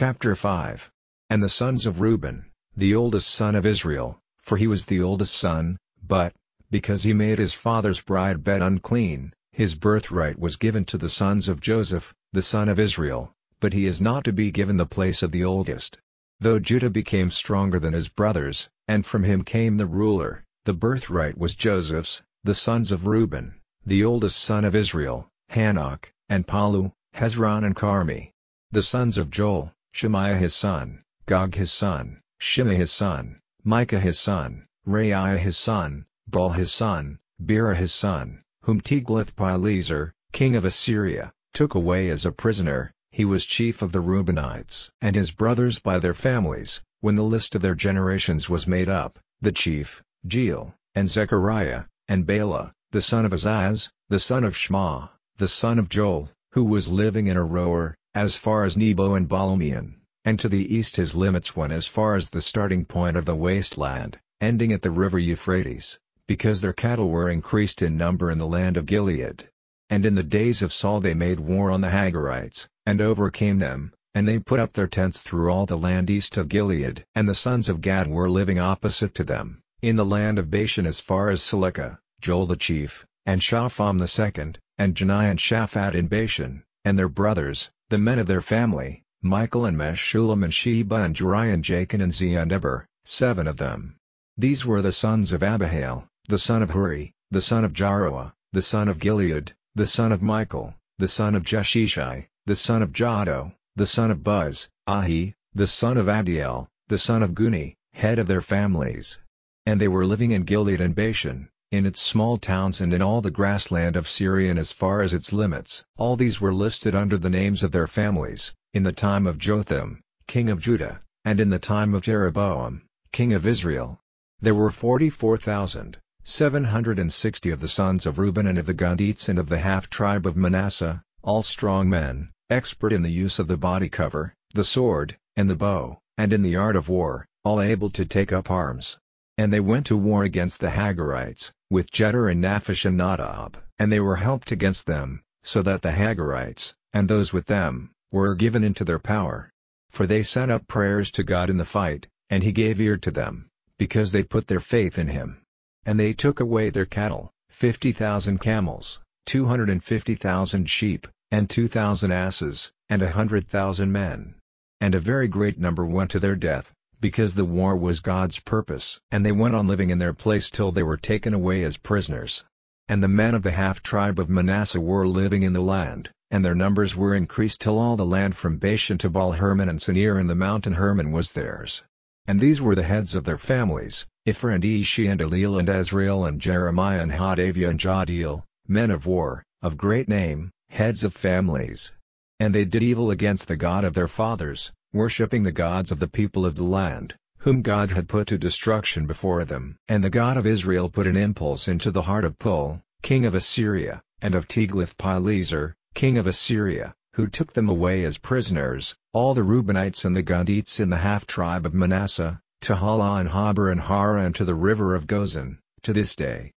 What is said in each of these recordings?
Chapter 5 And the sons of Reuben, the oldest son of Israel, for he was the oldest son, but, because he made his father's bride bed unclean, his birthright was given to the sons of Joseph, the son of Israel, but he is not to be given the place of the oldest. Though Judah became stronger than his brothers, and from him came the ruler, the birthright was Joseph's, the sons of Reuben, the oldest son of Israel, Hanoch, and Pallu, Hezron and Carmi. The sons of Joel, Shemaiah his son, Gog his son, Shimei his son, Micah his son, Reaiah his son, Baal his son, Beerah his son, whom Tiglath-Pileser, king of Assyria, took away as a prisoner, he was chief of the Reubenites. And his brothers by their families, when the list of their generations was made up, the chief, Jeiel, and Zechariah, and Bela, the son of Azaz, the son of Shema, the son of Joel, who was living in a Aroer, as far as Nebo and Baalmeon, and to the east his limits went as far as the starting point of the wasteland, ending at the river Euphrates, because their cattle were increased in number in the land of Gilead. And in the days of Saul they made war on the Hagarites, and overcame them, and they put up their tents through all the land east of Gilead. And the sons of Gad were living opposite to them, in the land of Bashan as far as Salecah, Joel the chief, and Shapham the second, and Janai and Shaphat in Bashan, and their brothers, the men of their family, Michael and Meshullam and Sheba and Jeriah and Jachin and Zia and Eber, seven of them. These were the sons of Abihail, the son of Huri, the son of Jaroah, the son of Gilead, the son of Michael, the son of Jeshishai, the son of Jahdo, the son of Buz, Ahi, the son of Abdiel, the son of Guni, head of their families. And they were living in Gilead and Bashan, in its small towns and in all the grassland of Syria and as far as its limits. All these were listed under the names of their families, in the time of Jotham, king of Judah, and in the time of Jeroboam, king of Israel. There were forty-four thousand, seven hundred and sixty of the sons of Reuben and of the Gadites and of the half-tribe of Manasseh, all strong men, expert in the use of the body cover, the sword, and the bow, and in the art of war, all able to take up arms. And they went to war against the Hagarites, with Jetur and Naphish and Nodab. And they were helped against them, so that the Hagarites, and those with them, were given into their power. For they sent up prayers to God in the fight, and he gave ear to them, because they put their faith in him. And they took away their cattle, fifty thousand camels, two hundred and fifty thousand sheep, and two thousand asses, and a hundred thousand men. And a very great number went to their death, because the war was God's purpose. And they went on living in their place till they were taken away as prisoners. And the men of the half-tribe of Manasseh were living in the land, and their numbers were increased till all the land from Bashan to Baal Hermon and Senir and the mountain Hermon was theirs. And these were the heads of their families, Epher and Ishi and Eliel and Azriel and Jeremiah and Hodaviah and Jahdiel, men of war, of great name, heads of families. And they did evil against the God of their fathers, worshipping the gods of the people of the land, whom God had put to destruction before them. And the God of Israel put an impulse into the heart of Pul, king of Assyria, and of Tiglath-Pileser, king of Assyria, who took them away as prisoners, all the Reubenites and the Gadites in the half-tribe of Manasseh, to Halah and Habor and Hara and to the river of Gozan, to this day.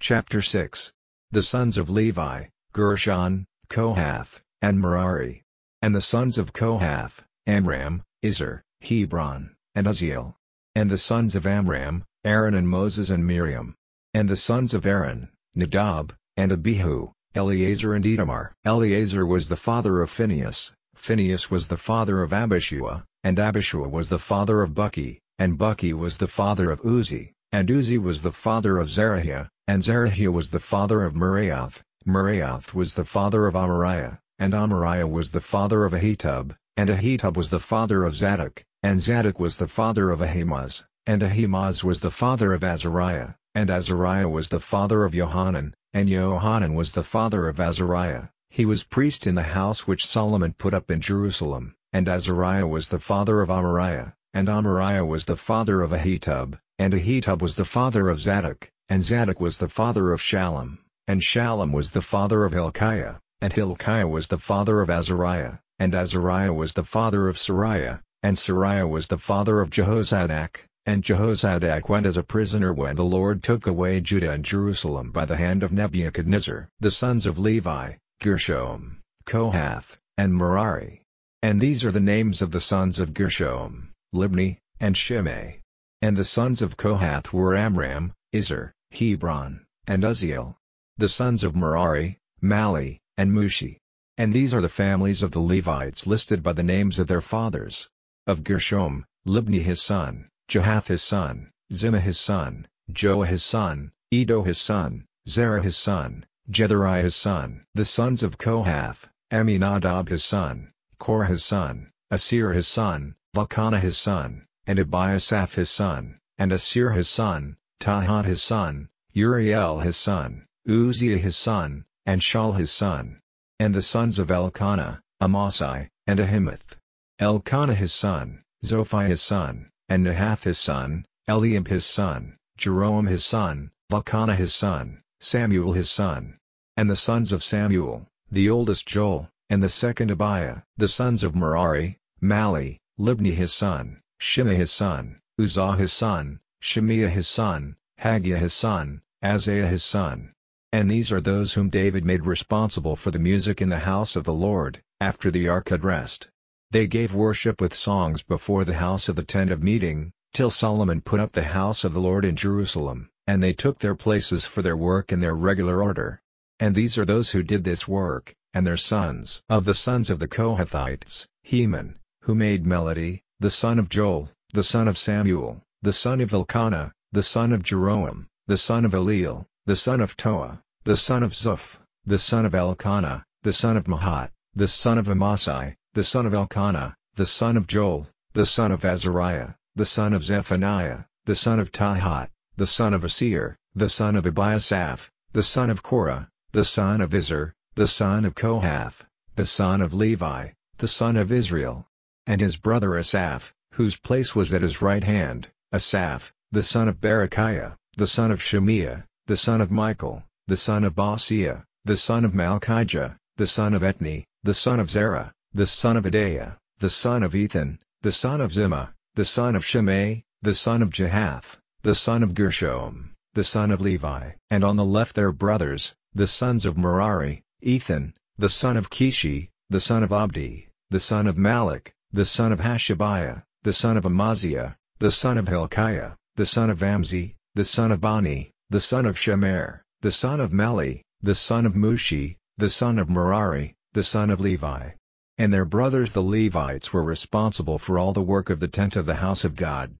Chapter 6 the sons of Levi, Gershon, Kohath, and Merari. And the sons of Kohath, Amram, Izhar, Hebron, and Uzziel. And the sons of Amram, Aaron and Moses and Miriam. And the sons of Aaron, Nadab, and Abihu, Eleazar and Ithamar. Eleazar was the father of Phinehas, Phinehas was the father of Abishua, and Abishua was the father of Buki, and Buki was the father of Uzzi, and Uzzi was the father of Zerahiah, and Zerahiah was the father of Meraioth, Meraioth was the father of Amariah, and Amariah was the father of Ahitub, and Ahitub was the father of Zadok, and Zadok was the father of Ahimaaz, and Ahimaaz was the father of Azariah, and Azariah was the father of Johanan, and Johanan was the father of Azariah. He was priest in the house which Solomon put up in Jerusalem, and Azariah was the father of Amariah, and Amariah was the father of Ahitub, and Ahitub was the father of Zadok, and Zadok was the father of Shallum, and Shallum was the father of Hilkiah, and Hilkiah was the father of Azariah, and Azariah was the father of Seraiah, and Seraiah was the father of Jehozadak, and Jehozadak went as a prisoner when the Lord took away Judah and Jerusalem by the hand of Nebuchadnezzar. The sons of Levi, Gershom, Kohath, and Merari. And these are the names of the sons of Gershom, Libni, and Shimei. And the sons of Kohath were Amram, Izhar, Hebron, and Uzziel. The sons of Merari, Mahli, and Mushi. And these are the families of the Levites listed by the names of their fathers. Of Gershom, Libni his son, Jahath his son, Zimmah his son, Joah his son, Iddo his son, Zerah his son, Jetheriah his son. The sons of Kohath, Amminadab his son, Korah his son, Assir his son, Elkanah his son, and Abiasaph his son, and Assir his son, Tahath his son, Uriel his son, Uzziah his son, and Shaul his son. And the sons of Elkanah, Amasai, and Ahimoth. Elkanah his son, Zophai his son, and Nahath his son, Eliab his son, Jeroham his son, Elkanah his son, Samuel his son. And the sons of Samuel, the oldest Joel, and the second Abiah. The sons of Merari, Mahli, Libni his son, Shimei his son, Uzzah his son, Shemiah his son, Haggiah his son, Asaiah his son. And these are those whom David made responsible for the music in the house of the Lord, after the ark had rest. They gave worship with songs before the house of the tent of meeting, till Solomon put up the house of the Lord in Jerusalem, and they took their places for their work in their regular order. And these are those who did this work, and their sons. Of the sons of the Kohathites, Heman, who made melody, the son of Joel, the son of Samuel, the son of Elkanah, the son of Jeroham, the son of Eliel, the son of Toah, the son of Zuph, the son of Elkanah, the son of Mahath, the son of Amasai, the son of Elkanah, the son of Joel, the son of Azariah, the son of Zephaniah, the son of Tahath, the son of Assir, the son of Abiasaph, the son of Korah, the son of Izhar, the son of Kohath, the son of Levi, the son of Israel. And his brother Asaph, whose place was at his right hand, Asaph, the son of Berechiah, the son of Shemiah, the son of Michael, the son of Baaseiah, the son of Malchijah, the son of Ethni, the son of Zerah, the son of Adaiah, the son of Ethan, the son of Zimmah, the son of Shimei, the son of Jahath, the son of Gershom, the son of Levi. And on the left their brothers, the sons of Merari, Ethan, the son of Kishi, the son of Abdi, the son of Malach, the son of Hashabiah, the son of Amaziah, the son of Hilkiah, the son of Amzi, the son of Bani, the son of Shemer, the son of Meli, the son of Mushi, the son of Merari, the son of Levi. And their brothers the Levites were responsible for all the work of the tent of the house of God.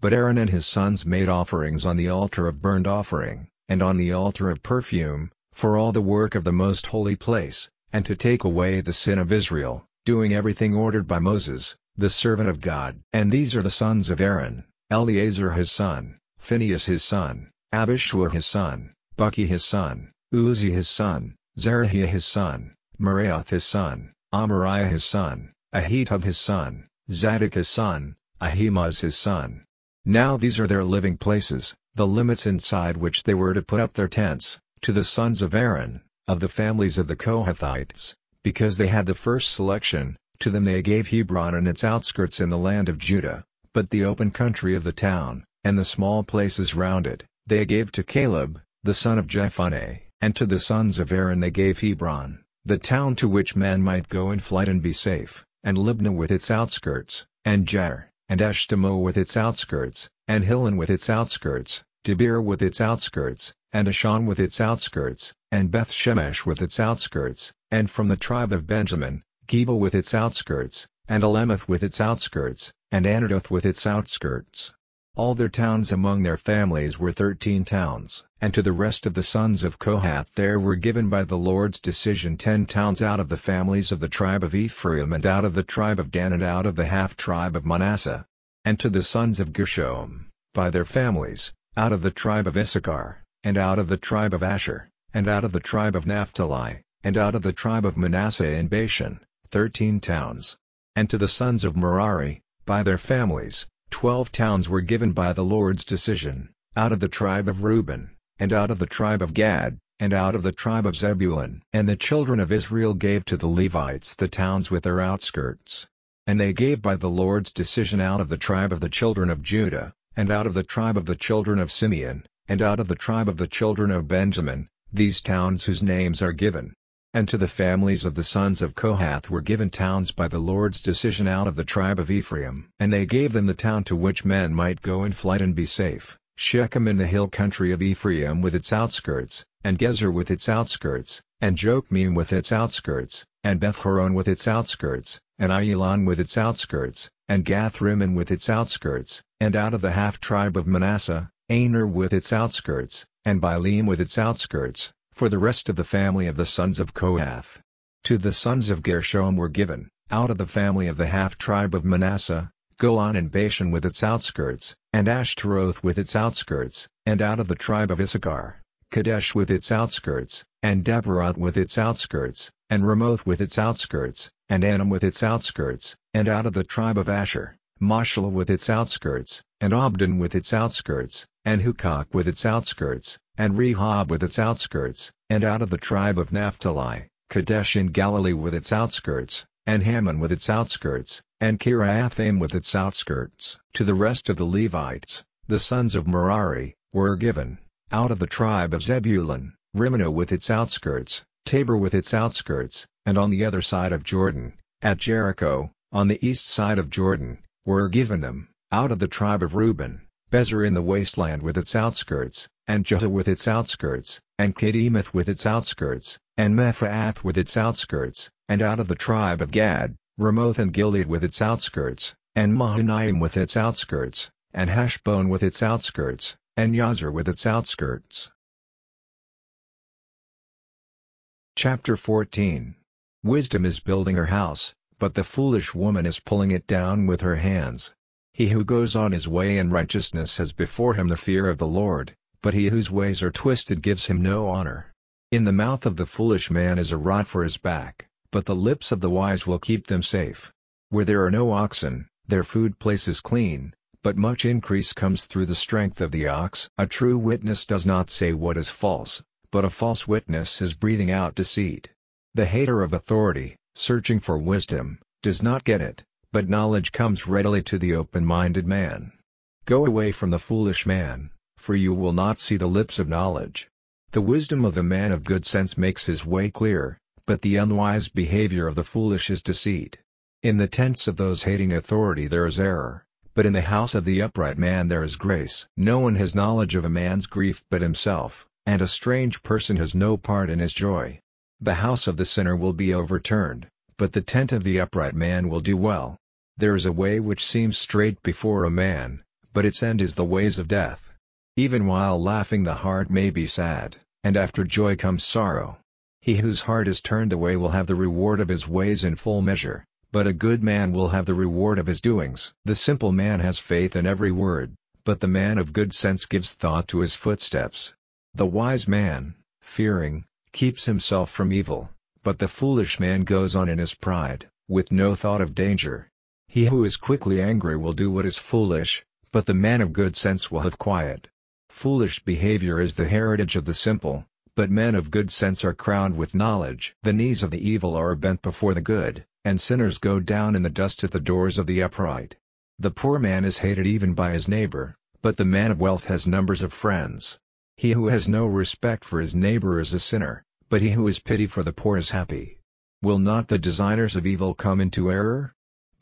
But Aaron and his sons made offerings on the altar of burnt offering, and on the altar of perfume, for all the work of the most holy place, and to take away the sin of Israel, doing everything ordered by Moses, the servant of God. And these are the sons of Aaron, Eleazar his son, Phinehas his son, Abishua his son, Buki his son, Uzzi his son, Zerahiah his son, Meraioth his son, Amariah his son, Ahitub his son, Zadok his son, Ahimaaz his son. Now these are their living places, the limits inside which they were to put up their tents, to the sons of Aaron, of the families of the Kohathites, because they had the first selection, to them they gave Hebron and its outskirts in the land of Judah, but the open country of the town, and the small places round it, they gave to Caleb, the son of Jephunneh, and to the sons of Aaron they gave Hebron, the town to which men might go in flight and be safe, and Libnah with its outskirts, and Jair, and Eshtemoa with its outskirts, and Hilen with its outskirts, Debir with its outskirts, and Ashan with its outskirts, and Beth Shemesh with its outskirts, and from the tribe of Benjamin, Geba with its outskirts, and Alemeth with its outskirts, and Anathoth with its outskirts. All their towns among their families were thirteen towns. And to the rest of the sons of Kohath there were given by the Lord's decision ten towns out of the families of the tribe of Ephraim and out of the tribe of Dan and out of the half-tribe of Manasseh. And to the sons of Gershom, by their families, out of the tribe of Issachar, and out of the tribe of Asher, and out of the tribe of Naphtali, and out of the tribe of Manasseh in Bashan, thirteen towns. And to the sons of Merari, by their families, twelve towns were given by the Lord's decision, out of the tribe of Reuben, and out of the tribe of Gad, and out of the tribe of Zebulun. And the children of Israel gave to the Levites the towns with their outskirts. And they gave by the Lord's decision out of the tribe of the children of Judah, and out of the tribe of the children of Simeon, and out of the tribe of the children of Benjamin, these towns whose names are given. And to the families of the sons of Kohath were given towns by the Lord's decision out of the tribe of Ephraim. And they gave them the town to which men might go in flight and be safe, Shechem in the hill country of Ephraim with its outskirts, and Gezer with its outskirts, and Jokmeam with its outskirts, and Bethhoron with its outskirts, and Aiyalon with its outskirts, and Gathrimmon with its outskirts, and out of the half-tribe of Manasseh, Aner with its outskirts, and Bileam with its outskirts, for the rest of the family of the sons of Kohath. To the sons of Gershom were given, out of the family of the half-tribe of Manasseh, Golan and Bashan with its outskirts, and Ashtaroth with its outskirts, and out of the tribe of Issachar, Kadesh with its outskirts, and Daberath with its outskirts, and Ramoth with its outskirts, and Anam with its outskirts, and out of the tribe of Asher, Mashal with its outskirts, and Abdon with its outskirts, and Hukok with its outskirts, and Rehob with its outskirts, and out of the tribe of Naphtali, Kadesh in Galilee with its outskirts, and Hammon with its outskirts, and Kiriathaim with its outskirts. To the rest of the Levites, the sons of Merari, were given, out of the tribe of Zebulun, Rimmon with its outskirts, Tabor with its outskirts, and on the other side of Jordan, at Jericho, on the east side of Jordan, were given them, out of the tribe of Reuben, Bezer in the wasteland with its outskirts, and Jahzah with its outskirts, and Kedemoth with its outskirts, and Mephaath with its outskirts, and out of the tribe of Gad, Ramoth and Gilead with its outskirts, and Mahanaim with its outskirts, and Heshbon with its outskirts, and Yazer with its outskirts. Chapter 14 Wisdom is building her house, but the foolish woman is pulling it down with her hands. He who goes on his way in righteousness has before him the fear of the Lord, but he whose ways are twisted gives him no honor. In the mouth of the foolish man is a rod for his back, but the lips of the wise will keep them safe. Where there are no oxen, their food place is clean, but much increase comes through the strength of the ox. A true witness does not say what is false, but a false witness is breathing out deceit. The hater of authority, searching for wisdom, does not get it, but knowledge comes readily to the open-minded man. Go away from the foolish man, for you will not see the lips of knowledge. The wisdom of the man of good sense makes his way clear, but the unwise behavior of the foolish is deceit. In the tents of those hating authority there is error, but in the house of the upright man there is grace. No one has knowledge of a man's grief but himself, and a strange person has no part in his joy. The house of the sinner will be overturned, but the tent of the upright man will do well. There is a way which seems straight before a man, but its end is the ways of death. Even while laughing the heart may be sad, and after joy comes sorrow. He whose heart is turned away will have the reward of his ways in full measure, but a good man will have the reward of his doings. The simple man has faith in every word, but the man of good sense gives thought to his footsteps. The wise man, fearing, keeps himself from evil, but the foolish man goes on in his pride, with no thought of danger. He who is quickly angry will do what is foolish, but the man of good sense will have quiet. Foolish behavior is the heritage of the simple, but men of good sense are crowned with knowledge. The knees of the evil are bent before the good, and sinners go down in the dust at the doors of the upright. The poor man is hated even by his neighbor, but the man of wealth has numbers of friends. He who has no respect for his neighbor is a sinner, but he who has pity for the poor is happy. Will not the designers of evil come into error?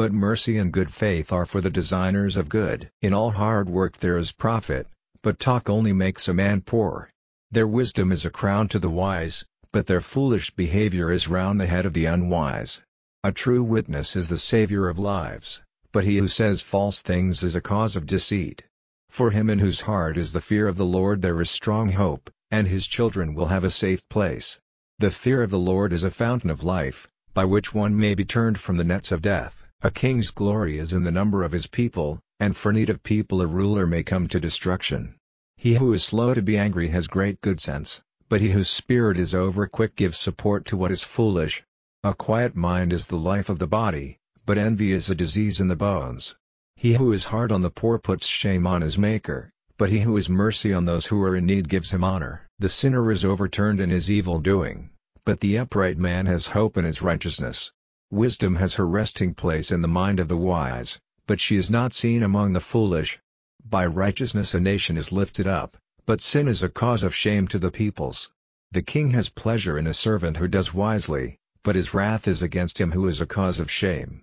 But mercy and good faith are for the designers of good. In all hard work there is profit, but talk only makes a man poor. Their wisdom is a crown to the wise, but their foolish behavior is round the head of the unwise. A true witness is the savior of lives, but he who says false things is a cause of deceit. For him in whose heart is the fear of the Lord there is strong hope, and his children will have a safe place. The fear of the Lord is a fountain of life, by which one may be turned from the nets of death. A king's glory is in the number of his people, and for need of people a ruler may come to destruction. He who is slow to be angry has great good sense, but he whose spirit is over quick gives support to what is foolish. A quiet mind is the life of the body, but envy is a disease in the bones. He who is hard on the poor puts shame on his maker, but he who is mercy on those who are in need gives him honor. The sinner is overturned in his evil doing, but the upright man has hope in his righteousness. Wisdom has her resting place in the mind of the wise, but she is not seen among the foolish. By righteousness a nation is lifted up, but sin is a cause of shame to the peoples. The king has pleasure in a servant who does wisely, but his wrath is against him who is a cause of shame.